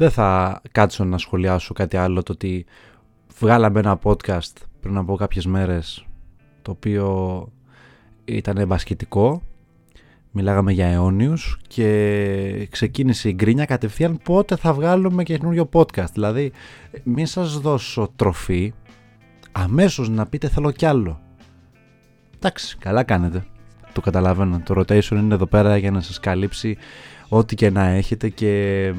δεν θα κάτσω να σχολιάσω κάτι άλλο το ότι βγάλαμε ένα podcast πριν από κάποιες μέρες το οποίο ήταν μπασκετικό. Μιλάγαμε για αιώνιους και ξεκίνησε η γκρίνια κατευθείαν πότε θα βγάλουμε καινούριο podcast. Δηλαδή μην σας δώσω τροφή αμέσως να πείτε θέλω κι άλλο. Εντάξει καλά κάνετε. Το καταλαβαίνω. Το rotation είναι εδώ πέρα για να σας καλύψει ό,τι και να έχετε και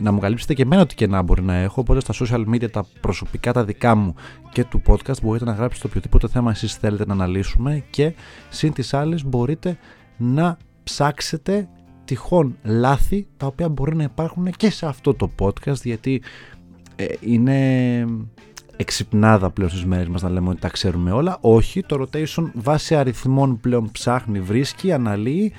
να μου καλύψετε και εμένα ό,τι και να μπορεί να έχω. Οπότε στα social media, τα προσωπικά, τα δικά μου και του podcast, μπορείτε να γράψετε οποιοδήποτε θέμα εσείς θέλετε να αναλύσουμε και συν τις άλλες μπορείτε να ψάξετε τυχόν λάθη τα οποία μπορεί να υπάρχουν και σε αυτό το podcast γιατί ε, είναι εξυπνάδα πλέον στις μέρες μας να λέμε ότι τα ξέρουμε όλα. Όχι, το rotation βάσει αριθμών πλέον ψάχνει, βρίσκει, αναλύει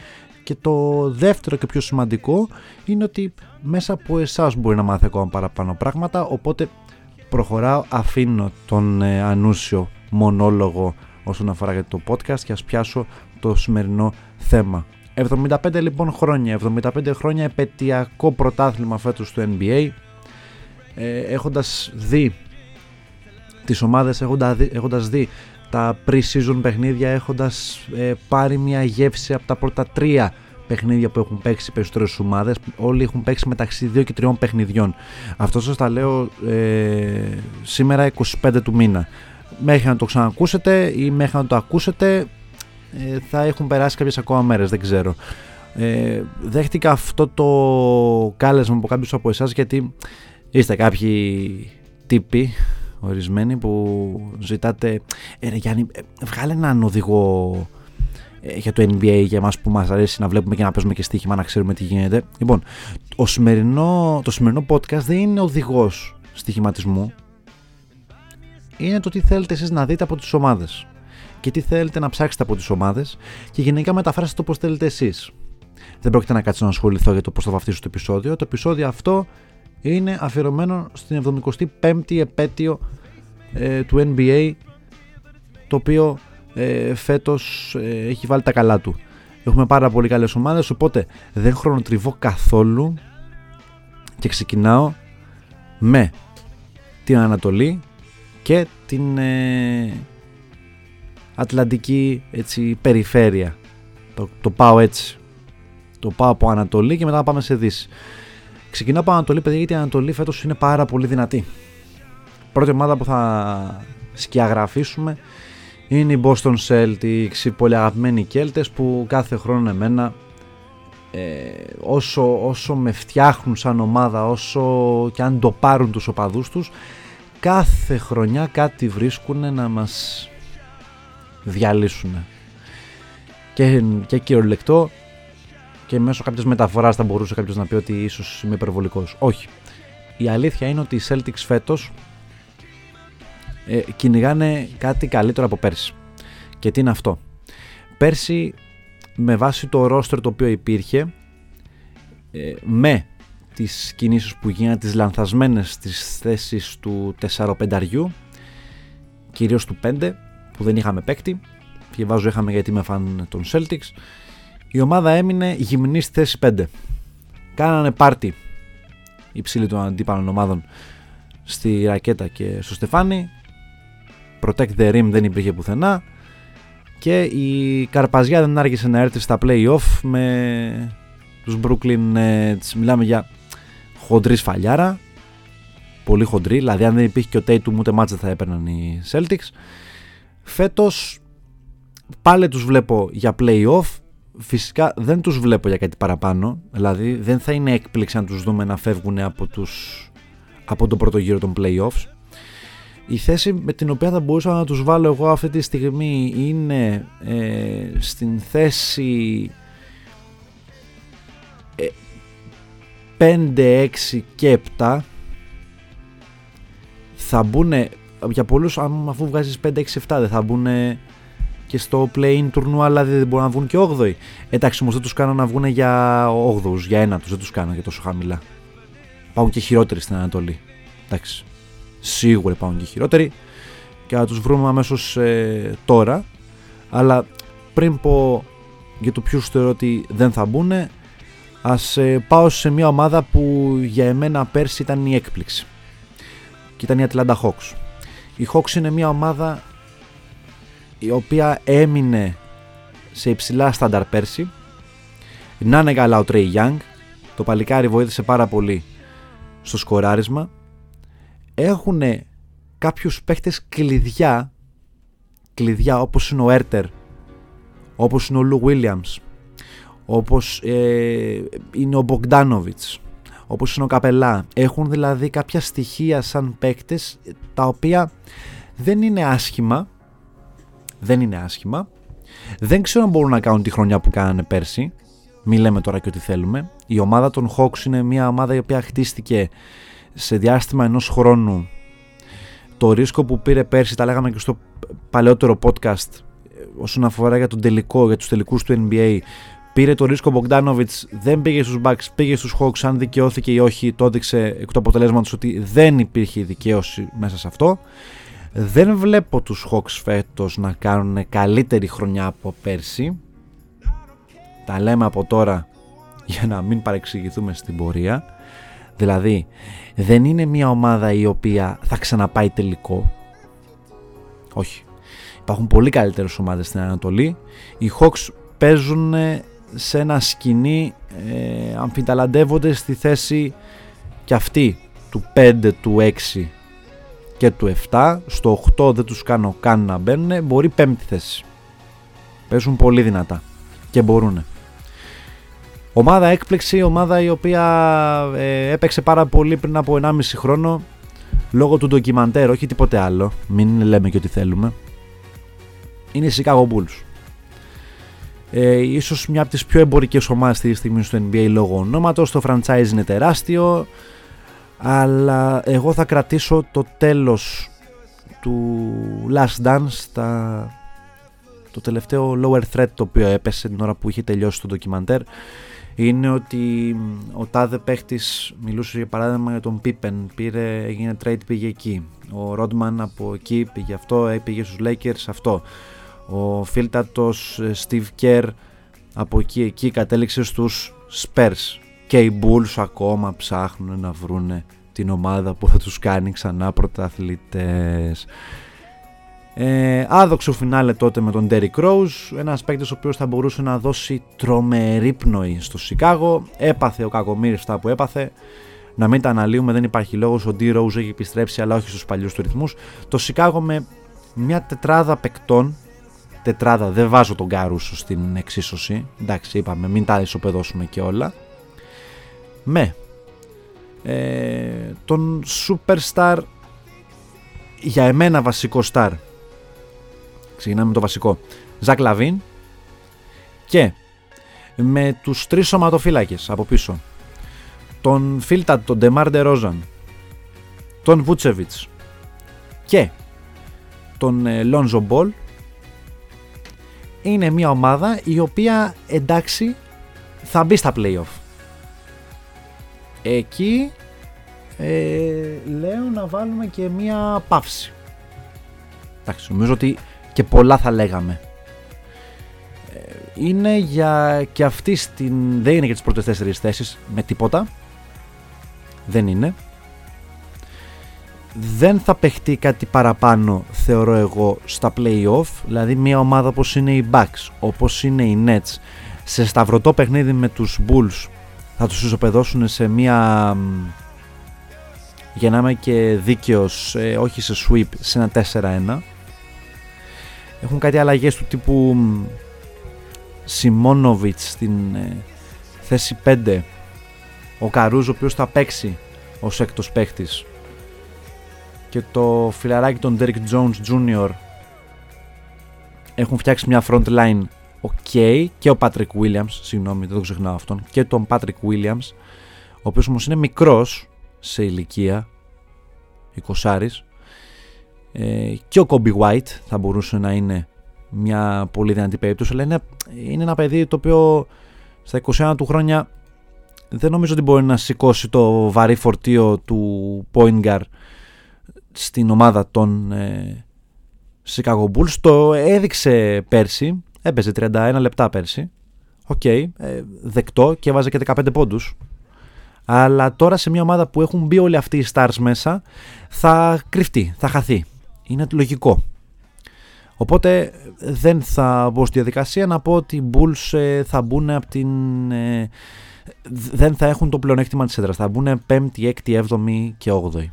και το δεύτερο και πιο σημαντικό είναι ότι μέσα από εσάς μπορεί να μάθει ακόμα παραπάνω πράγματα οπότε προχωράω, αφήνω τον ε, ανούσιο μονόλογο όσον αφορά για το podcast και ας πιάσω το σημερινό θέμα. 75 λοιπόν χρόνια, 75 χρόνια επαιτειακό πρωτάθλημα φέτος του NBA ε, έχοντας δει τις ομάδες, έχοντας δει, έχοντας δει τα pre-season παιχνίδια έχοντας ε, πάρει μια γεύση από τα πρώτα τρία παιχνίδια που έχουν παίξει οι περισσότερες ομάδες. Όλοι έχουν παίξει μεταξύ 2 και 3 παιχνιδιών. Αυτό σας τα λέω ε, σήμερα 25 του μήνα. Μέχρι να το ξανακούσετε ή μέχρι να το ακούσετε ε, θα έχουν περάσει κάποιες ακόμα μέρες, δεν ξέρω. Ε, δέχτηκα αυτό το κάλεσμα από κάποιους από εσάς γιατί είστε κάποιοι τύποι ορισμένοι που ζητάτε ε, Γιάννη ε, βγάλε έναν οδηγό ε, για το NBA για εμάς που μας αρέσει να βλέπουμε και να παίζουμε και στοίχημα να ξέρουμε τι γίνεται λοιπόν ο σημερινό, το σημερινό podcast δεν είναι οδηγός στοιχηματισμού είναι το τι θέλετε εσείς να δείτε από τις ομάδες και τι θέλετε να ψάξετε από τις ομάδες και γενικά μεταφράσετε το πώς θέλετε εσείς. Δεν πρόκειται να κάτσω να ασχοληθώ για το πώς θα βαφτίσω το επεισόδιο. Το επεισόδιο αυτό είναι αφιερωμένο στην 75η επέτειο ε, του NBA το οποίο ε, φέτος ε, έχει βάλει τα καλά του. Έχουμε πάρα πολύ καλές ομάδες οπότε δεν χρονοτριβώ καθόλου και ξεκινάω με την Ανατολή και την ε, Ατλαντική έτσι, περιφέρεια. Το, το πάω έτσι. Το πάω από Ανατολή και μετά πάμε σε Δύση. Ξεκινάω από Ανατολή, παιδιά, γιατί η Ανατολή φέτος είναι πάρα πολύ δυνατή. Πρώτη ομάδα που θα σκιαγραφίσουμε είναι οι Boston Celtics, οι πολύ αγαπημένοι Κέλτες που κάθε χρόνο εμένα ε, όσο, όσο με φτιάχνουν σαν ομάδα, όσο και αν το πάρουν τους οπαδούς τους, κάθε χρονιά κάτι βρίσκουν να μας διαλύσουν. Και, και κυριολεκτό και μέσω κάποιας μεταφοράς θα μπορούσε κάποιος να πει ότι ίσως είμαι υπερβολικός. Όχι. Η αλήθεια είναι ότι οι Celtics φέτος ε, κυνηγάνε κάτι καλύτερο από πέρσι. Και τι είναι αυτό. Πέρσι με βάση το roster το οποίο υπήρχε ε, με τις κινήσεις που γίνανε τις λανθασμένες στις θέσεις του 4-5 κυρίως του 5 που δεν είχαμε παίκτη και βάζω είχαμε γιατί είμαι φαν των Celtics η ομάδα έμεινε γυμνής στη θέση 5 κάνανε πάρτι υψηλή των αντίπαλων ομάδων στη Ρακέτα και στο Στεφάνι Protect the Rim δεν υπήρχε πουθενά και η Καρπαζιά δεν άργησε να έρθει στα play-off με τους Brooklyn Nets. Μιλάμε για χοντρή σφαλιάρα, πολύ χοντρή, δηλαδή αν δεν υπήρχε και ο Tatum ούτε μάτσα θα έπαιρναν οι Celtics. Φέτος πάλι τους βλέπω για play-off, φυσικά δεν τους βλέπω για κάτι παραπάνω, δηλαδή δεν θα είναι έκπληξη αν τους δούμε να φεύγουν από, τους, από τον πρώτο γύρο των play-offs. Η θέση με την οποία θα μπορούσα να τους βάλω εγώ αυτή τη στιγμή είναι ε, στην θέση 5, ε, 6 και 7 θα μπουν για πολλούς αφού βγάζεις 5, 6, 7 δεν θα μπουν και στο play-in τουρνουά αλλά δεν μπορούν να βγουν και 8 εντάξει όμως δεν τους κάνω να βγουν για 8 για ένα τους δεν τους κάνω για τόσο χαμηλά. Πάω και χειρότεροι στην Ανατολή. Εντάξει σίγουρα υπάρχουν και χειρότεροι. Και να τους βρούμε αμέσως ε, τώρα. Αλλά πριν πω για το ποιους θεωρώ ότι δεν θα μπουν Ας ε, πάω σε μια ομάδα που για εμένα πέρσι ήταν η έκπληξη. Και ήταν η Atlanta Hawks. Η Hawks είναι μια ομάδα η οποία έμεινε σε υψηλά στάνταρ πέρσι. Να είναι καλά ο Trey Young. Το παλικάρι βοήθησε πάρα πολύ στο σκοράρισμα. Έχουν κάποιους παίχτες κλειδιά κλειδιά όπως είναι ο Έρτερ όπως είναι ο Λου Williams όπως ε, είναι ο Μπογκδάνοβιτς όπως είναι ο Καπελά έχουν δηλαδή κάποια στοιχεία σαν παίκτες τα οποία δεν είναι άσχημα δεν είναι άσχημα. Δεν ξέρω αν μπορούν να κάνουν τη χρονιά που κάνανε πέρσι. Μη λέμε τώρα και ό,τι θέλουμε. Η ομάδα των Hawks είναι μια ομάδα η οποία χτίστηκε σε διάστημα ενός χρόνου. Το ρίσκο που πήρε πέρσι τα λέγαμε και στο παλαιότερο podcast όσον αφορά για τον τελικό, για τους τελικούς του NBA πήρε το ρίσκο Μπογκδάνοβιτς, δεν πήγε στους Bucks, πήγε στους Hawks, αν δικαιώθηκε ή όχι το έδειξε εκ του αποτελέσματος ότι δεν υπήρχε δικαίωση μέσα σε αυτό δεν βλέπω τους Hawks φέτος να κάνουν καλύτερη χρονιά από πέρσι. Τα λέμε από τώρα για να μην παρεξηγηθούμε στην πορεία. Δηλαδή δεν είναι μια ομάδα η οποία θα ξαναπάει τελικό. Όχι. Υπάρχουν πολύ καλύτερες ομάδες στην Ανατολή. Οι Hawks παίζουν σε ένα σκηνή, ε, αμφιταλαντεύονται στη θέση και αυτή του 5, του 6 και του 7. Στο 8 δεν τους κάνω καν να μπαίνουν, μπορεί πέμπτη θέση. Παίζουν πολύ δυνατά και μπορούν. Ομάδα έκπληξη, ομάδα η οποία ε, έπαιξε πάρα πολύ πριν από 1,5 χρόνο λόγω του ντοκιμαντέρ, όχι τίποτε άλλο. Μην λέμε και ό,τι θέλουμε είναι οι Chicago Bulls. Ε, ίσως μια από τις πιο εμπορικές ομάδες στη στιγμή στο NBA λόγω ονόματος, το franchise είναι τεράστιο, αλλά εγώ θα κρατήσω το τέλος του Last Dance, τα... το τελευταίο lower threat το οποίο έπεσε την ώρα που είχε τελειώσει το ντοκιμαντέρ, είναι ότι ο τάδε παίχτης μιλούσε για παράδειγμα για τον Pippen, πήρε, έγινε trade πήγε εκεί, ο Rodman από εκεί πήγε αυτό, πήγε στους Lakers αυτό. Ο φίλτατος ε, Steve Kerr από εκεί εκεί κατέληξε στους Spurs και οι Bulls ακόμα ψάχνουν να βρούνε την ομάδα που θα τους κάνει ξανά πρωταθλητές. Ε, άδοξο φινάλε τότε με τον Derrick Rose, ένας παίκτης ο οποίος θα μπορούσε να δώσει τρομερή πνοή στο Σικάγο, έπαθε ο κακομύρης αυτά που έπαθε, να μην τα αναλύουμε δεν υπάρχει λόγος, ο D. Rose έχει επιστρέψει αλλά όχι στους παλιούς του ρυθμούς. Το Σικάγο με μια τετράδα παικτών τετράδα δεν βάζω τον Καρούσο στην εξίσωση εντάξει είπαμε μην τα ισοπεδώσουμε και όλα με. Ε, τον superstar για εμένα βασικό star. Ξεκινάμε με το βασικό. Ζακ Λαβίν. Και με τους τρεις σωματοφύλακες από πίσω. Τον φίλτατο, τον Ντεμάρ Ντερόζαν τον Βούτσεβιτς. Και τον Λόνζο Μπολ. Είναι μια ομάδα η οποία εντάξει θα μπει στα playoff. Εκεί ε, λέω να βάλουμε και μια παύση. Εντάξει, νομίζω ότι και πολλά θα λέγαμε. Ε, είναι για και αυτή στην... δεν είναι για τις πρώτες τέσσερις θέσεις με τίποτα. Δεν είναι δεν θα παιχτεί κάτι παραπάνω θεωρώ εγώ στα play-off δηλαδή μια ομάδα όπως είναι οι Bucks όπως είναι οι Nets σε σταυρωτό παιχνίδι με τους Bulls θα τους ισοπεδώσουν σε μια για να είμαι και δίκαιος ε, όχι σε sweep σε ένα 4-1 έχουν κάτι αλλαγές του τύπου Σιμόνοβιτς στην ε, θέση 5 ο Καρούζο ο οποίος θα παίξει ως έκτος παίχτης. Και το φιλαράκι των Derek Jones Jr. έχουν φτιάξει μια front line ok και ο Patrick Williams, συγγνώμη δεν το ξεχνάω αυτόν, και τον Patrick Williams, ο οποίος όμως είναι μικρός σε ηλικία, 20 ε, και ο Kobe White θα μπορούσε να είναι μια πολύ δυνατή περίπτωση, αλλά είναι, είναι ένα παιδί το οποίο στα 21 του χρόνια δεν νομίζω ότι μπορεί να σηκώσει το βαρύ φορτίο του point guard στην ομάδα των ε, Chicago Bulls. Το έδειξε πέρσι, έπαιζε 31 λεπτά πέρσι, OK, okay, ε, δεκτό και έβαζε και 15 πόντους. Αλλά τώρα σε μια ομάδα που έχουν μπει όλοι αυτοί οι stars μέσα θα κρυφτεί, θα χαθεί. Είναι λογικό. Οπότε δεν θα μπω στη διαδικασία να πω ότι οι Bulls ε, θα μπουν από την... Ε, δεν θα έχουν το πλεονέκτημα της έδρας. Θα μπουν 5η, 6η, 7η και 8η.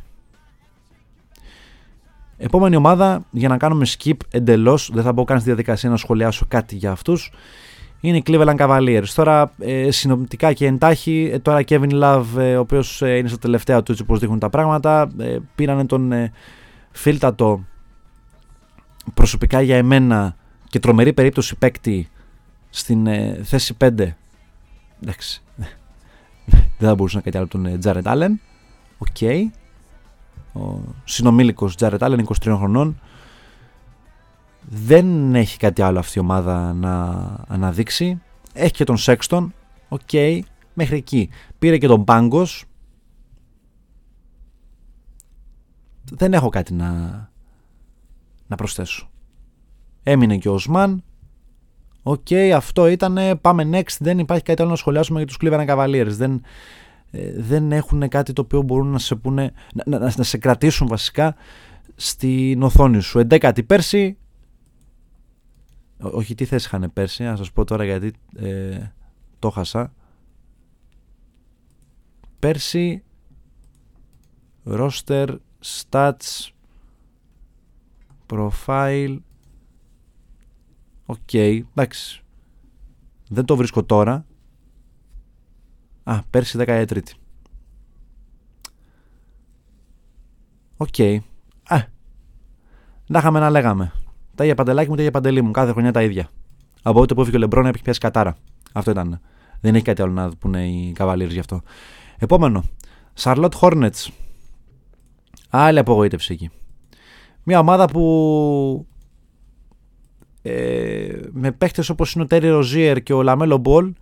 Επόμενη ομάδα, για να κάνουμε skip εντελώς, δεν θα μπω καν στη διαδικασία να σχολιάσω κάτι για αυτούς, είναι οι Cleveland Cavaliers. Τώρα ε, συνοπτικά και εντάχει, ε, τώρα Kevin Love, ε, ο οποίος ε, είναι στα τελευταία του έτσι όπως δείχνουν τα πράγματα, ε, πήραν τον ε, φίλτατο προσωπικά για εμένα και τρομερή περίπτωση παίκτη στην θέση 5. Εντάξει. Δεν θα μπορούσε να κάτι άλλο τον Jared Allen. OK. Okay. Ο συνομήλικος Jared Allen, 23 χρονών δεν έχει κάτι άλλο αυτή η ομάδα να αναδείξει. Έχει και τον Σέξτον. OK, okay, μέχρι εκεί. Πήρε και τον Πάγκος. Δεν έχω κάτι να, να προσθέσω. Έμεινε και ο Οσμάν. OK, okay, αυτό ήταν. Πάμε next. Δεν υπάρχει κάτι άλλο να σχολιάσουμε για τους Cleveland Cavaliers. Δεν, ε, δεν έχουν κάτι το οποίο μπορούν να σε, πούνε, να, να, να σε κρατήσουν βασικά στην οθόνη σου. 11η πέρσι, όχι τι θέση είχαν πέρσι, να σας πω τώρα γιατί ε, το 'χασα. Πέρσι, roster, stats, profile, OK, okay, εντάξει. Δεν το βρίσκω τώρα. Α, πέρσι 13η. OK. Okay. Α, να είχαμε να λέγαμε. Τα ίδια Παντελάκη μου, τα ίδια Παντελή μου. Κάθε χρονιά τα ίδια. Από τότε που έφυγε ο Λεμπρόν έχει πιάσει κατάρα. Αυτό ήταν. Δεν έχει κάτι άλλο να πούνε οι Cavaliers γι' αυτό. Επόμενο. Charlotte Hornets. Άλλη απογοήτευση εκεί. Μια ομάδα που ε, με παίχτες όπως είναι ο Terry Rozier και ο Λαμέλο Μπολ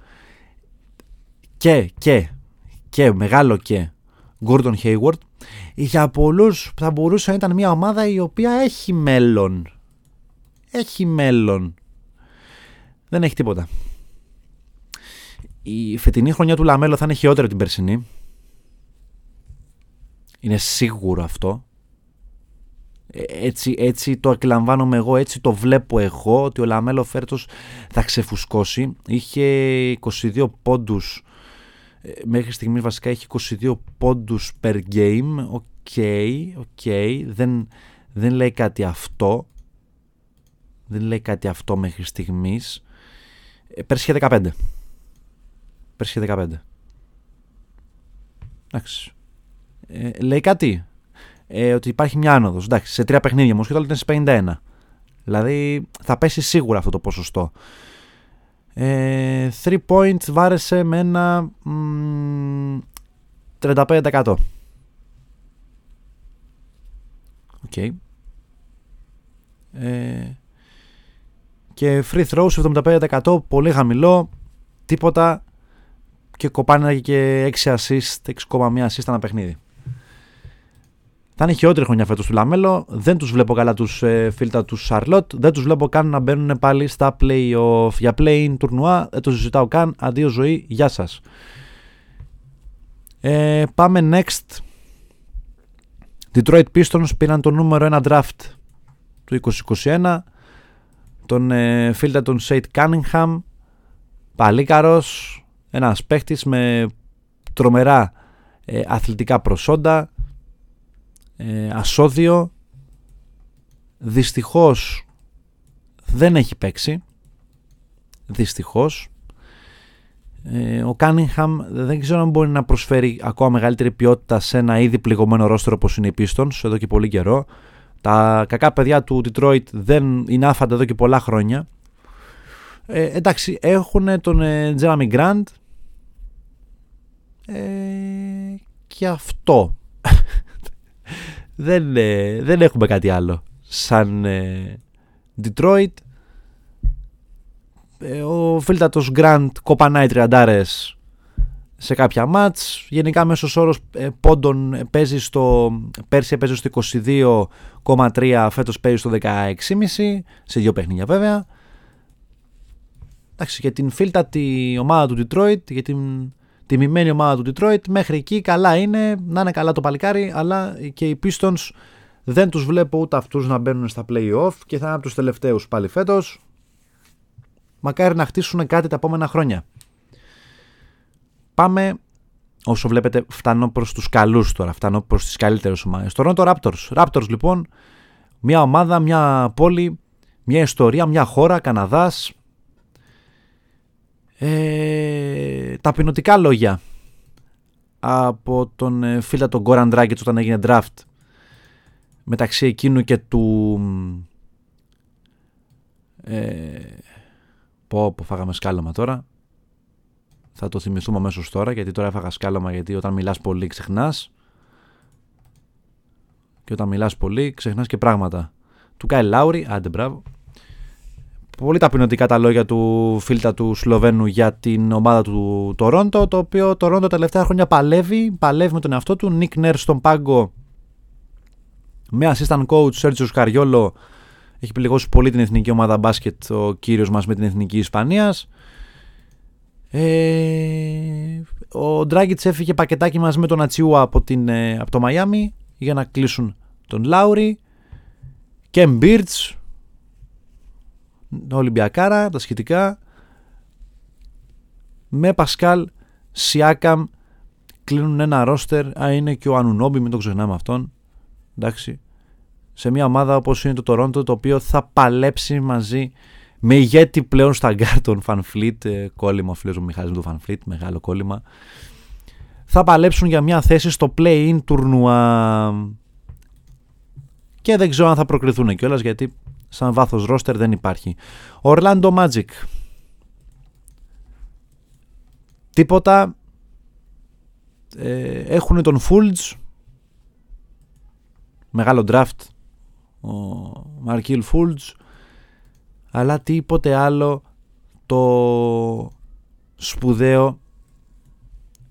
και, και, και, μεγάλο και Gordon Hayward για πολλούς θα μπορούσε να ήταν μια ομάδα η οποία έχει μέλλον έχει μέλλον. Δεν έχει τίποτα. Η φετινή χρονιά του Λαμέλο θα είναι χειρότερη την περσινή. Είναι σίγουρο αυτό. Ε, έτσι, έτσι το εκλαμβάνω εγώ, έτσι το βλέπω εγώ ότι ο Λαμέλο φέτος θα ξεφουσκώσει. Είχε 22 πόντους ε, μέχρι στιγμή βασικά έχει 22 πόντους per game. OK, okay, okay. Δεν, δεν λέει κάτι αυτό. Δεν λέει κάτι αυτό μέχρι στιγμής. Ε, πέρσι είχε 15. Πέρσι είχε 15. Εντάξει. Ε, λέει κάτι. Ε, ότι υπάρχει μια άνοδος. Εντάξει, σε τρία παιχνίδια μου, σχεδόν ήταν σε 51. Δηλαδή θα πέσει σίγουρα αυτό το ποσοστό. Ε, three points βάρεσε με ένα, μμ, 35%. Οκ. Okay. Ε, και free throws 75% πολύ χαμηλό τίποτα και κοπάνε και 6 assist 6,1 assist ένα παιχνίδι θα είναι χειρότερη χρονιά φέτος του Λαμέλο. Δεν τους βλέπω καλά τους ε, φίλτατου Σαρλότ. Δεν τους βλέπω καν να μπαίνουν πάλι στα play-off. Για play-in τουρνουά δεν τους συζητάω καν. Αντίο ζωή γεια σας. Ε, πάμε next. Detroit Pistons πήραν το νούμερο 1 draft του 2021 τον ε, φίλτα τον Σέιτ Κάνιγχαμ παλίκαρος. Ένας παίχτης με τρομερά ε, αθλητικά προσόντα ε, ασώδιο δυστυχώς δεν έχει παίξει δυστυχώς ε, ο Κάνιγχαμ δεν ξέρω αν μπορεί να προσφέρει ακόμα μεγαλύτερη ποιότητα σε ένα ήδη πληγωμένο ρόστρο όπως είναι οι Pistons εδώ και πολύ καιρό τα κακά παιδιά του Detroit δεν είναι άφαντα εδώ και πολλά χρόνια. Ε, εντάξει, έχουν τον ε, Jeremy Grant ε, και αυτό. Δεν, ε, δεν έχουμε κάτι άλλο. Σαν ε, Detroit, ε, ο φίλτατος Grant κοπανάει τριαντάρες σε κάποια μάτς. Γενικά μέσος όρος ε, πόντων παίζει στο, πέρσι έπαιζε στο 22,3, φέτος παίζει στο 16,5, σε δύο παιχνίδια βέβαια. εντάξει, για την φίλτατη ομάδα του Detroit, για την τιμημένη ομάδα του Detroit, μέχρι εκεί καλά είναι, να είναι καλά το παλικάρι, αλλά και οι Pistons δεν τους βλέπω ούτε αυτούς να μπαίνουν στα play-off και θα είναι από τους τελευταίους πάλι φέτος. Μακάρι να χτίσουν κάτι τα επόμενα χρόνια. Πάμε, όσο βλέπετε φτάνω προς τους καλούς τώρα, φτάνω προς τις καλύτερες ομάδες. Το Toronto Raptors. Raptors λοιπόν, μια ομάδα, μια πόλη, μια ιστορία, μια χώρα, Καναδάς. Ε, ταπεινωτικά λόγια από τον ε, φίλο τον Goran Dragic όταν έγινε draft μεταξύ εκείνου και του ε, πω πω φάγαμε σκάλωμα τώρα. Θα το θυμηθούμε αμέσως τώρα γιατί τώρα έφαγα σκάλωμα γιατί όταν μιλάς πολύ ξεχνάς. Και όταν μιλάς πολύ ξεχνάς και πράγματα. Του Κάι Λάουρι, άντε μπράβο πολύ ταπεινωτικά τα λόγια του φίλτα του Σλοβαίνου για την ομάδα του Τορόντο το οποίο το Ρόντο τελευταία χρόνια παλεύει παλεύει με τον εαυτό του. Νίκ Νέρ στον πάγκο με assistant coach Σέρτζο Καριόλο έχει πληγώσει πολύ την εθνική ομάδα μπάσκετ ο κύριος μας με την εθνική Ισπανίας. Ε, ο Ντράγκητς έφυγε πακετάκι μαζί με τον Ατσιούα από, την, ε, από το Μαϊάμι για να κλείσουν τον Λάουρι και Μπίρτς Ολυμπιακάρα τα σχετικά με Πασκάλ Σιάκαμ κλείνουν ένα ρόστερ α είναι και ο Ανουνόμπι μην το ξεχνάμε αυτόν εντάξει σε μια ομάδα όπως είναι το Τορόντο το οποίο θα παλέψει μαζί με ηγέτη πλέον στα γκάρ τον Βανβλίτ, κόλλημα ο φίλος μου Μιχάλης του Βανβλίτ, μεγάλο κόλλημα. Θα παλέψουν για μια θέση στο play-in τουρνουά και δεν ξέρω αν θα προκριθούν κιόλας γιατί σαν βάθος ρόστερ δεν υπάρχει. Orlando Magic. Τίποτα. Ε, έχουν τον Fulge. Μεγάλο draft. Ο Μαρκίλ Fulge αλλά τίποτε άλλο το σπουδαίο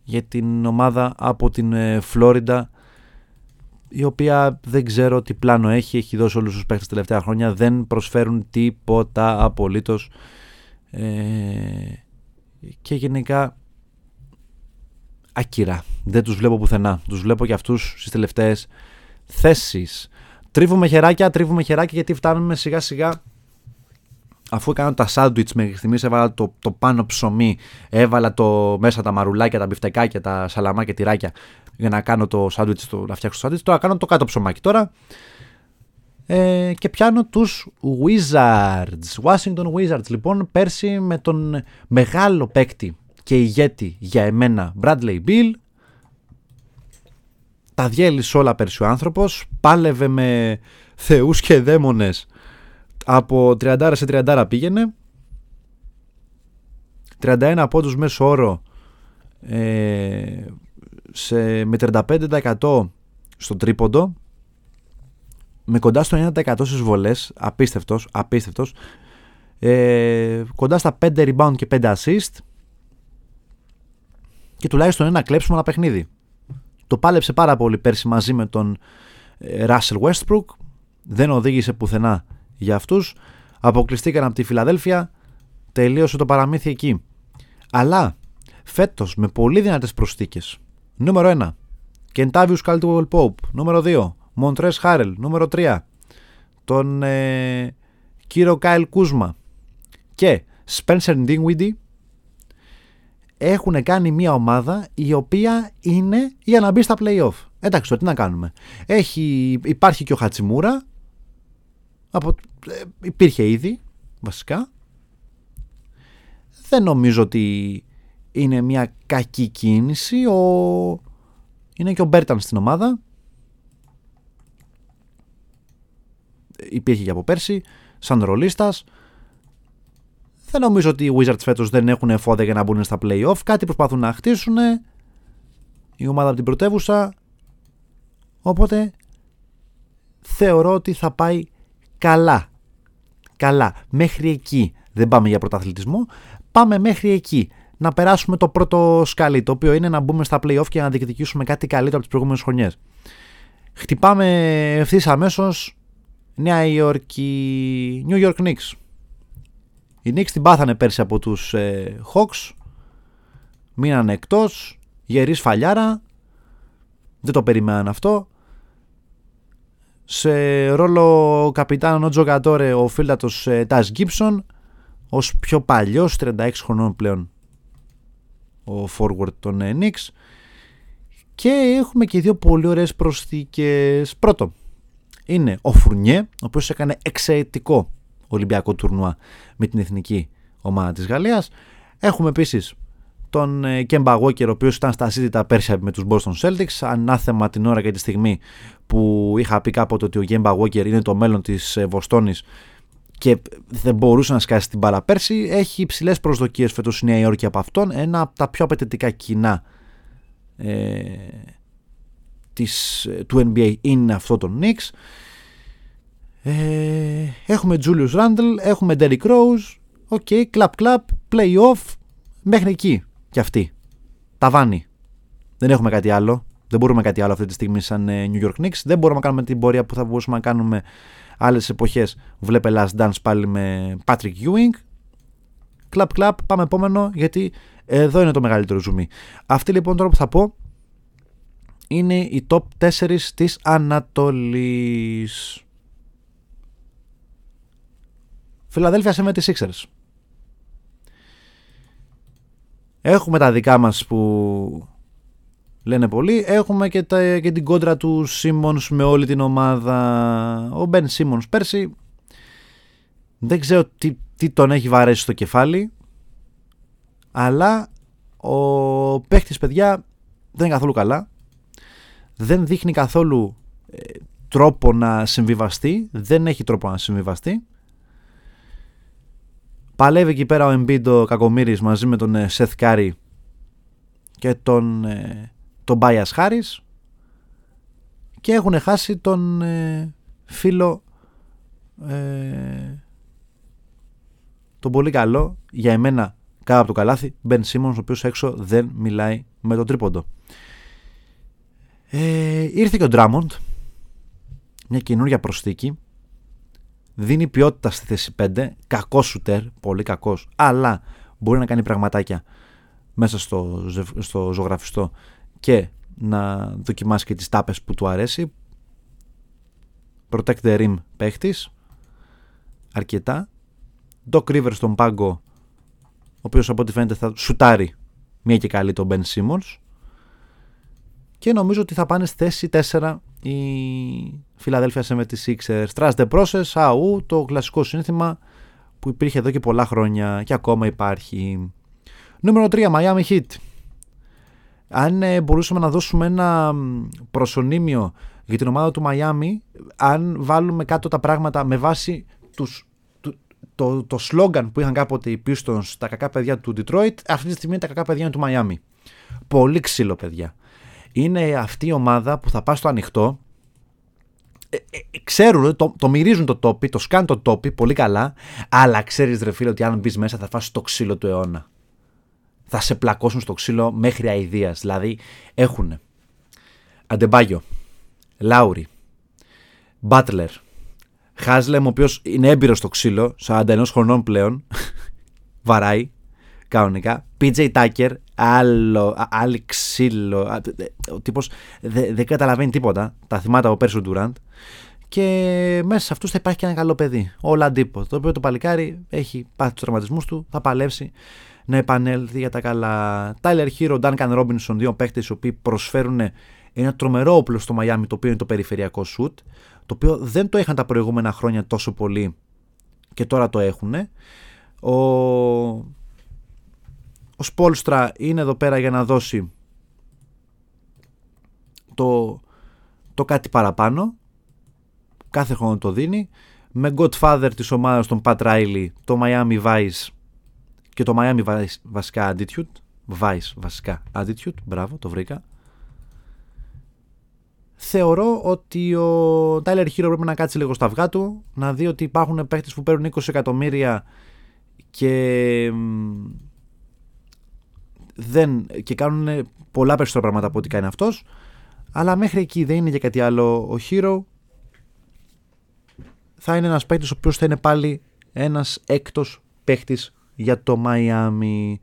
για την ομάδα από την ε, Φλόριντα η οποία δεν ξέρω τι πλάνο έχει, έχει δώσει όλους τους παίχτες τα τελευταία χρόνια, δεν προσφέρουν τίποτα απολύτως ε, και γενικά άκυροι. Δεν τους βλέπω πουθενά. Τους βλέπω και αυτούς στις τελευταίες θέσεις. Τρίβουμε χεράκια, τρίβουμε χεράκια γιατί φτάνουμε σιγά σιγά αφού έκανα τα σάντουιτς μέχρι στιγμής, έβαλα το, το πάνω ψωμί, έβαλα το, μέσα τα μαρουλάκια, τα μπιφτεκάκια, τα σαλαμάκια, τυράκια για να κάνω το σάντουιτς, το, να φτιάξω το σάντουιτς. Τώρα κάνω το κάτω ψωμάκι. Τώρα ε, και πιάνω τους Wizards. Washington Wizards λοιπόν πέρσι με τον μεγάλο παίκτη και ηγέτη για εμένα Bradley Bill τα διέλυσε όλα πέρσι ο άνθρωπος πάλευε με θεούς και δαίμονες από 30 σε 30 πήγαινε 31 πόντους μέσω όρο ε, σε, με 35% στο τρίποντο με κοντά στο 90% στις βολές απίστευτος, απίστευτος ε, κοντά στα 5 rebound και 5 assist και τουλάχιστον ένα κλέψιμο ένα παιχνίδι το πάλεψε πάρα πολύ πέρσι μαζί με τον ε, Russell Westbrook δεν οδήγησε πουθενά για αυτούς. Αποκλειστήκαν από τη Φιλαδέλφια, τελείωσε το παραμύθι εκεί. Αλλά φέτος με πολύ δυνατές προσθήκες. Νούμερο 1. Κεντάβιους Caldwell Pope. Νούμερο 2. Μοντρές Χάρελ. Νούμερο 3. Τον ε, κύριο Κάιλ Κούσμα. Και Spencer Dinwiddie έχουν κάνει μια ομάδα η οποία είναι για να μπει στα playoff. Εντάξει, τι να κάνουμε. Έχει, υπάρχει και ο Χατσιμούρα από, ε, υπήρχε ήδη βασικά δεν νομίζω ότι είναι μια κακή κίνηση ο... είναι και ο Μπέρταν στην ομάδα υπήρχε και από πέρσι σαν ρολίστας δεν νομίζω ότι οι Wizards φέτος δεν έχουν εφόδια για να μπουν στα play-off κάτι προσπαθούν να χτίσουν η ομάδα από την πρωτεύουσα οπότε θεωρώ ότι θα πάει καλά. Καλά. Μέχρι εκεί. Δεν πάμε για πρωταθλητισμό. Πάμε μέχρι εκεί. Να περάσουμε το πρώτο σκάλι, το οποίο είναι να μπούμε στα playoff και να διεκδικήσουμε κάτι καλύτερο από τις προηγούμενες χρονιές. Χτυπάμε ευθύς αμέσως Νέα Υόρκη, New York Knicks. Οι Knicks την πάθανε πέρσι από τους ε, Hawks. Μείνανε εκτός. Γερής σφαλιάρα. Δεν το περιμέναν αυτό. Σε ρόλο καπιτάνο ο Τζογκατόρε ο φίλτατος ε, Τας Γκίψον ως πιο παλιός 36 χρονών πλέον ο forward των ε, Knicks. Και έχουμε και δύο πολύ ωραίες προσθήκες. Πρώτο είναι ο Φουρνιέ ο οποίος έκανε εξαιρετικό Ολυμπιακό τουρνουά με την εθνική ομάδα της Γαλλίας. Έχουμε επίσης τον Κέμπα Walker ο οποίος ήταν στα σύντητα πέρσια με τους Boston Celtics. Ανάθεμα την ώρα και τη στιγμή που είχα πει κάποτε ότι ο Κέμπα Walker είναι το μέλλον της ε, Βοστόνης και δεν μπορούσε να σκάσει την μπάλα πέρσι. Έχει υψηλές προσδοκίες φέτος η Νέα Υόρκη από αυτόν. Ένα από τα πιο απαιτητικά κοινά ε, της, του NBA είναι αυτό το Knicks. Ε, έχουμε Julius Randle, έχουμε Derrick Rose. Οκ, okay, clap clap, play off. Μέχρι εκεί κι αυτή. Ταβάνι. Δεν έχουμε κάτι άλλο. Δεν μπορούμε κάτι άλλο αυτή τη στιγμή σαν ε, New York Knicks. Δεν μπορούμε να κάνουμε την πορεία που θα μπορούσαμε να κάνουμε άλλες εποχές βλέπε Last Dance πάλι με Patrick Ewing. Κλαπ κλαπ πάμε επόμενο γιατί εδώ είναι το μεγαλύτερο ζουμί αυτή λοιπόν τώρα που θα πω είναι οι top 4 της Ανατολής. Φιλαδέλφια σε με τις Sixers. Έχουμε τα δικά μας που λένε πολλοί. Έχουμε και, τα, και την κόντρα του Σίμονς με όλη την ομάδα. Ο Μπεν Σίμονς πέρσι δεν ξέρω τι, τι τον έχει βαρέσει στο κεφάλι αλλά ο παίχτης παιδιά δεν είναι καθόλου καλά δεν δείχνει καθόλου ε, τρόπο να συμβιβαστεί δεν έχει τρόπο να συμβιβαστεί παλεύει εκεί πέρα ο Εμπίντ ο κακομοίρης μαζί με τον Σεθ Κάρι και τον ε, τον Τομπάιας Χάρις και έχουν χάσει τον ε, φίλο ε, τον πολύ καλό για εμένα κάτω από το καλάθι Μπεν Σίμονς, ο οποίος έξω δεν μιλάει με το τρίποντο. Ε, ήρθε και ο Ντράμοντ μια καινούργια προσθήκη δίνει ποιότητα στη θέση 5 κακός σουτέρ, πολύ κακός αλλά μπορεί να κάνει πραγματάκια μέσα στο, στο ζωγραφιστό και να δοκιμάσει και τις τάπες που του αρέσει. Protect the Rim παίχτης. Αρκετά. Doc Rivers στον πάγκο ο οποίος από ό,τι φαίνεται θα σουτάρει μία και καλή τον Ben Simmons. Και νομίζω ότι θα πάνε στη θέση 4 η Philadelphia 76ers Trust the process, αού, το κλασικό σύνθημα που υπήρχε εδώ και πολλά χρόνια και ακόμα υπάρχει. Νούμερο 3 Miami Heat αν ε, μπορούσαμε να δώσουμε ένα προσωνύμιο για την ομάδα του Μαϊάμι, αν βάλουμε κάτω τα πράγματα με βάση τους, το, το, το σλόγκαν που είχαν κάποτε οι Pistons, τα κακά παιδιά του Detroit, αυτή τη στιγμή είναι τα κακά παιδιά του Μαϊάμι. Πολύ ξύλο παιδιά. Είναι αυτή η ομάδα που θα πάει στο ανοιχτό, ε, ε, ξέρουν, το, το μυρίζουν το τόπι, το σκάν το τόπι πολύ καλά, αλλά ξέρεις ρε φίλε ότι αν μπεις μέσα θα φας το ξύλο του αιώνα θα σε πλακώσουν στο ξύλο μέχρι αηδίας. Δηλαδή έχουν Αντεμπάγιο, Λάουρι, Μπάτλερ, Χάσλεμ, ο οποίος είναι έμπειρος στο ξύλο, 41 χρονών πλέον, βαράει κανονικά. PJ Tucker, άλλο, άλλη ξύλο. Ο τύπος δεν καταλαβαίνει τίποτα. Τα θυμάται από πέρσι ο Ντουραντ. Και μέσα σε αυτούς θα υπάρχει και ένα καλό παιδί. Ο Λαντίπο. Το οποίο το παλικάρι έχει πάθει τους τραυματισμούς του, θα παλέψει να επανέλθει για τα καλά. Tyler Hero, Duncan Robinson, δύο παίχτε οι οποίοι προσφέρουν ένα τρομερό όπλο στο Miami το οποίο είναι το περιφερειακό σουτ, το οποίο δεν το είχαν τα προηγούμενα χρόνια τόσο πολύ και τώρα το έχουν. Ο, ο Σπόλστρα είναι εδώ πέρα για να δώσει το, το κάτι παραπάνω. Κάθε χρόνο το δίνει. Με Godfather της ομάδας των Pat Riley, το Miami Vice και το Miami Vice βασικά Attitude. Vice βασικά Attitude. Μπράβο, το βρήκα. Θεωρώ ότι ο Tyler Hero πρέπει να κάτσει λίγο στα αυγά του, να δει ότι υπάρχουν παίχτες που παίρνουν 20 εκατομμύρια και δεν, και κάνουν πολλά περισσότερα πράγματα από ό,τι κάνει αυτός αλλά μέχρι εκεί δεν είναι για κάτι άλλο ο Hero θα είναι ένας παίκτης ο οποίος θα είναι πάλι ένας έκτος παίχτης για το Μαϊάμι.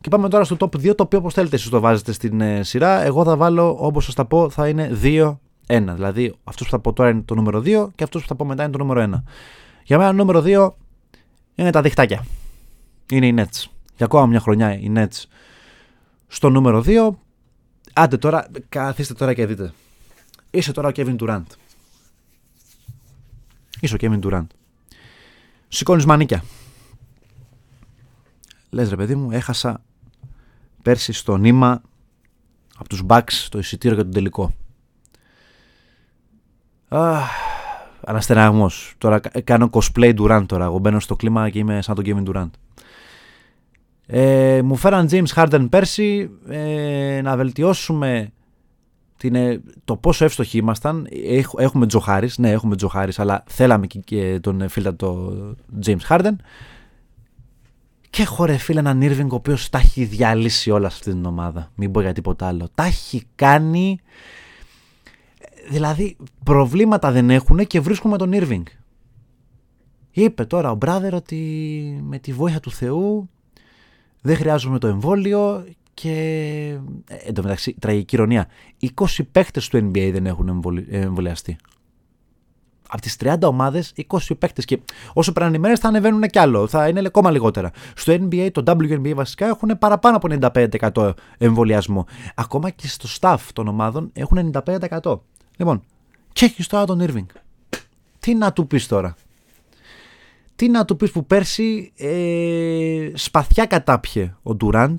Και πάμε τώρα στο top 2, το οποίο όπως θέλετε εσείς το βάζετε στην ε, σειρά. Εγώ θα βάλω, όπως σας τα πω, θα είναι 2-1. Δηλαδή, αυτό που θα πω τώρα είναι το νούμερο 2 και αυτό που θα πω μετά είναι το νούμερο 1. Για μένα, νούμερο 2 είναι τα διχτάκια. Είναι οι Nets. Για ακόμα μια χρονιά οι Nets στο νούμερο 2. Άντε τώρα, καθίστε τώρα και δείτε. Είσαι τώρα ο Kevin Durant. Είσαι ο Kevin Durant. Σηκώνεις μανίκια. Λες ρε παιδί μου, έχασα πέρσι στο νήμα από τους Bucks το εισιτήριο για τον τελικό. Αχ, αναστεραγμός. Τώρα κάνω cosplay Durant τώρα. Εγώ μπαίνω στο κλίμα και είμαι σαν τον Kevin Durant. Ε, μου φέραν James Harden πέρσι ε, να βελτιώσουμε την, ε, το πόσο εύστοχοι ήμασταν. έχουμε Τζοχάρη, ναι, έχουμε Τζοχάρη, αλλά θέλαμε και, τον φίλτα το James Harden. Και έχω ρε φίλε έναν Irving ο οποίος τα έχει διαλύσει όλα σε αυτή την ομάδα. Μην πω για τίποτα άλλο. Τα έχει κάνει. Δηλαδή προβλήματα δεν έχουν και βρίσκουμε τον Irving. Είπε τώρα ο Μπράδερ ότι με τη βοήθεια του Θεού δεν χρειάζομαι το εμβόλιο και ε, εν τω μεταξύ τραγική ηρωνία 20 παίχτες του NBA δεν έχουν εμβολιαστεί από τις 30 ομάδες, 20 παίκτες. Και όσο περνάνε οι μέρε θα ανεβαίνουν κι άλλο. Θα είναι ακόμα λιγότερα. Στο NBA, το WNBA βασικά έχουν παραπάνω από 95% εμβολιασμό. Ακόμα και στο staff των ομάδων έχουν 95%. Λοιπόν, και έχει τώρα τον Irving. Τι να του πεις τώρα; Τι να του πεις που πέρσι ε, σπαθιά κατάπιε ο Durant.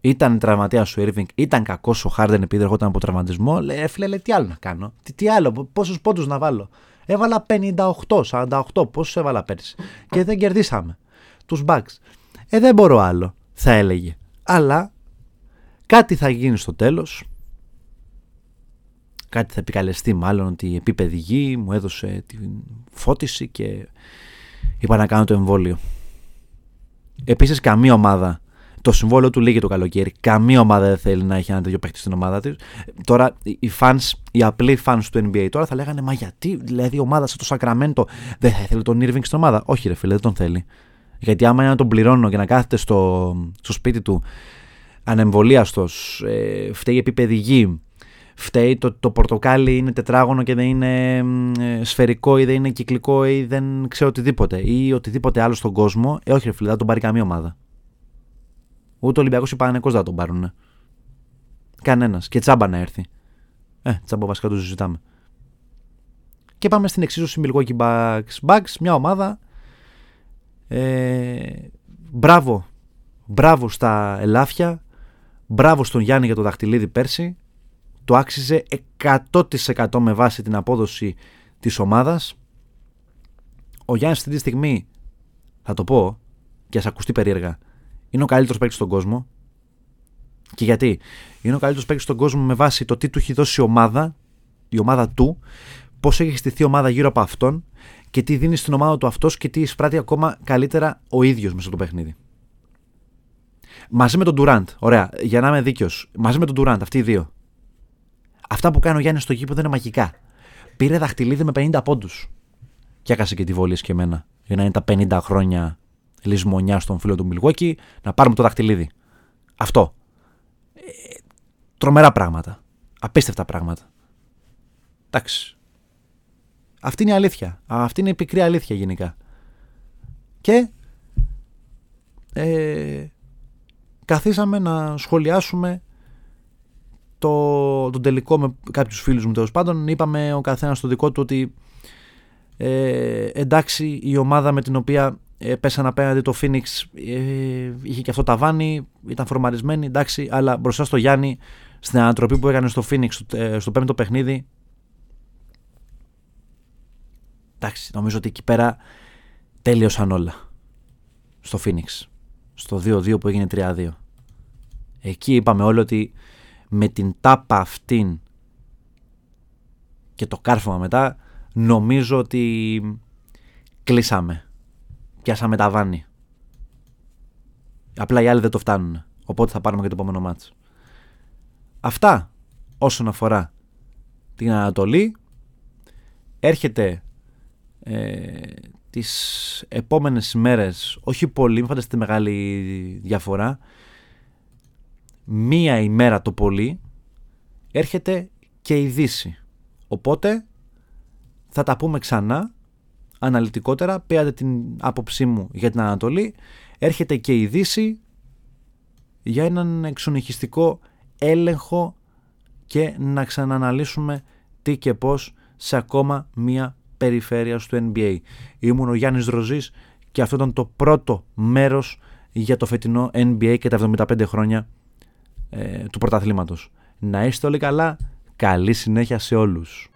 Ήταν τραυματίας ο Irving, ήταν κακός ο Χάρντεν επειδή ερχόταν από τραυματισμό. Λέει, φίλε, τι άλλο να κάνω; Τι, τι άλλο, πόσους πόντους να βάλω; Έβαλα 58, 48, πόσους έβαλα πέρσι. Και δεν κερδίσαμε. Τους Bucks. Ε, δεν μπορώ άλλο, θα έλεγε. Αλλά κάτι θα γίνει στο τέλος. Κάτι θα επικαλεστεί μάλλον ότι η επίπεδη γη μου έδωσε τη φώτιση και είπα να κάνω το εμβόλιο. Επίσης καμία ομάδα το συμβόλαιο του λύγει το καλοκαίρι. Καμία ομάδα δεν θέλει να έχει ένα τέτοιο παίχτη στην ομάδα της. Τώρα οι fans, οι απλοί fans του NBA τώρα θα λέγανε Μα γιατί, δηλαδή η ομάδα σαν το Σακραμέντο δεν θα ήθελε τον Irving στην ομάδα. Όχι, ρε φίλε, δεν τον θέλει. Γιατί άμα είναι να τον πληρώνω και να κάθεται στο, στο σπίτι του ανεμβολίαστος, ε, φταίει επίπεδη γη, φταίει το, το πορτοκάλι είναι τετράγωνο και δεν είναι ε, σφαιρικό ή δεν είναι κυκλικό ή δεν ξέρω οτιδήποτε ή οτιδήποτε άλλο στον κόσμο, ε όχι ρε φίλε, δεν τον πάρει καμία ομάδα. Ούτε ο Ολυμπιακός ή Παναγενικό δεν θα τον πάρουν. Κανένας. Και τσάμπα να έρθει. Ε, τσάμπα βασικά το συζητάμε. Και πάμε στην εξίσωση Milwaukee Bucks. Bucks, μια ομάδα. Ε, μπράβο. Μπράβο στα ελάφια. Μπράβο στον Γιάννη για το δαχτυλίδι πέρσι. Το άξιζε 100% με βάση την απόδοση της ομάδας. Ο Γιάννης αυτή τη στιγμή, θα το πω και ας ακουστεί περίεργα, είναι ο καλύτερος παίκτης στον κόσμο. Και γιατί; Είναι ο καλύτερος παίκτης στον κόσμο με βάση το τι του έχει δώσει η ομάδα, η ομάδα του, πώς έχει στηθεί η ομάδα γύρω από αυτόν και τι δίνει στην ομάδα του αυτός και τι εισπράττει ακόμα καλύτερα ο ίδιος μέσα στο παιχνίδι. Μαζί με τον Durant, ωραία, για να είμαι δίκαιος, μαζί με τον Durant, αυτοί οι δύο. Αυτά που κάνει ο Γιάννης στο γήπεδο είναι μαγικά. Πήρε δαχτυλίδι με 50 πόντους. Και έκασε και τη βόλη και εμένα. Για να είναι τα 50 χρόνια λησμονιά στον φίλο του Μιλγόκη, να πάρουμε το δαχτυλίδι. Αυτό. Ε, τρομερά πράγματα. Απίστευτα πράγματα. Εντάξει. Αυτή είναι η αλήθεια. Αυτή είναι η πικρή αλήθεια γενικά. Και ε, καθίσαμε να σχολιάσουμε το, τον τελικό με κάποιους φίλους μου τέλος πάντων. Είπαμε ο καθένας στο δικό του ότι ε, εντάξει η ομάδα με την οποία ε, πέσαν απέναντι το Phoenix, ε, είχε και αυτό ταβάνι, ήταν φορμαρισμένοι, εντάξει, αλλά μπροστά στο Γιάννη, στην ανατροπή που έκανε στο Phoenix στο, ε, στο πέμπτο παιχνίδι, εντάξει, νομίζω ότι εκεί πέρα τέλειωσαν όλα. Στο Phoenix, στο 2-2 που έγινε 3-2. Εκεί είπαμε όλοι ότι με την τάπα αυτήν και το κάρφωμα μετά, νομίζω ότι κλείσαμε πιάσαμε τα βάνη. Απλά οι άλλοι δεν το φτάνουν. Οπότε θα πάρουμε και το επόμενο μάτς. Αυτά όσον αφορά την Ανατολή. Έρχεται ε, τις επόμενες ημέρες, όχι πολύ, μην φανταστείτε μεγάλη διαφορά, μία ημέρα το πολύ, έρχεται και η Δύση. Οπότε θα τα πούμε ξανά αναλυτικότερα, πήρατε την άποψή μου για την Ανατολή, έρχεται και η Δύση για έναν εξονυχιστικό έλεγχο και να ξανααναλύσουμε τι και πώς σε ακόμα μία περιφέρεια του NBA. Ήμουν ο Γιάννης Δροζής και αυτό ήταν το πρώτο μέρος για το φετινό NBA και τα 75 χρόνια ε, του πρωταθλήματος. Να είστε όλοι καλά, καλή συνέχεια σε όλους.